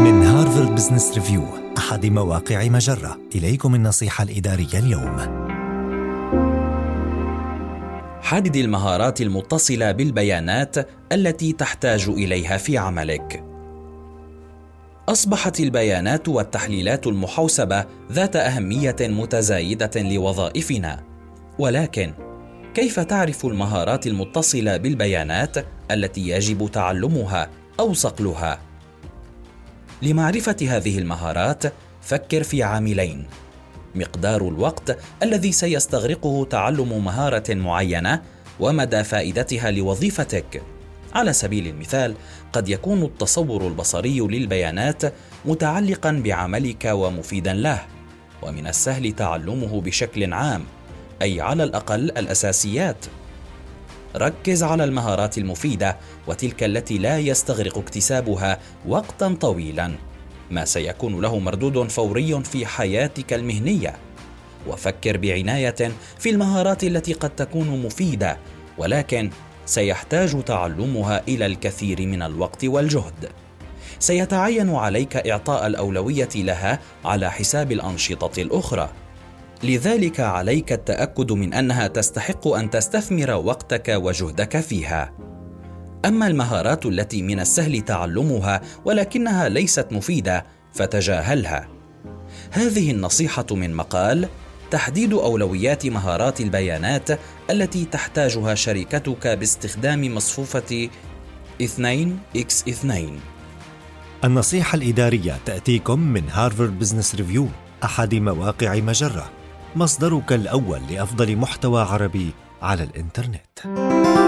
من هارفارد بزنس ريفيو أحد مواقع مجرة إليكم النصيحة الإدارية اليوم حدد المهارات المتصلة بالبيانات التي تحتاج إليها في عملك. أصبحت البيانات والتحليلات المحوسبة ذات أهمية متزايدة لوظائفنا، ولكن كيف تعرف المهارات المتصلة بالبيانات التي يجب تعلمها أو صقلها؟ لمعرفة هذه المهارات فكر في عاملين مقدار الوقت الذي سيستغرقه تعلم مهارة معينة ومدى فائدتها لوظيفتك. على سبيل المثال، قد يكون التصور البصري للبيانات متعلقا بعملك ومفيدا له، ومن السهل تعلمه بشكل عام، أي على الأقل الأساسيات. ركز على المهارات المفيدة وتلك التي لا يستغرق اكتسابها وقتا طويلا. ما سيكون له مردود فوري في حياتك المهنية. وفكر بعناية في المهارات التي قد تكون مفيدة ولكن سيحتاج تعلمها إلى الكثير من الوقت والجهد. سيتعين عليك إعطاء الأولوية لها على حساب الأنشطة الأخرى. لذلك عليك التأكد من أنها تستحق أن تستثمر وقتك وجهدك فيها. أما المهارات التي من السهل تعلمها ولكنها ليست مفيدة فتجاهلها. هذه النصيحة من مقال تحديد أولويات مهارات البيانات التي تحتاجها شركتك باستخدام مصفوفة 2 x 2 النصيحة الإدارية تأتيكم من هارفارد بزنس ريفيو أحد مواقع مجرة. مصدرك الأول لأفضل محتوى عربي على الإنترنت.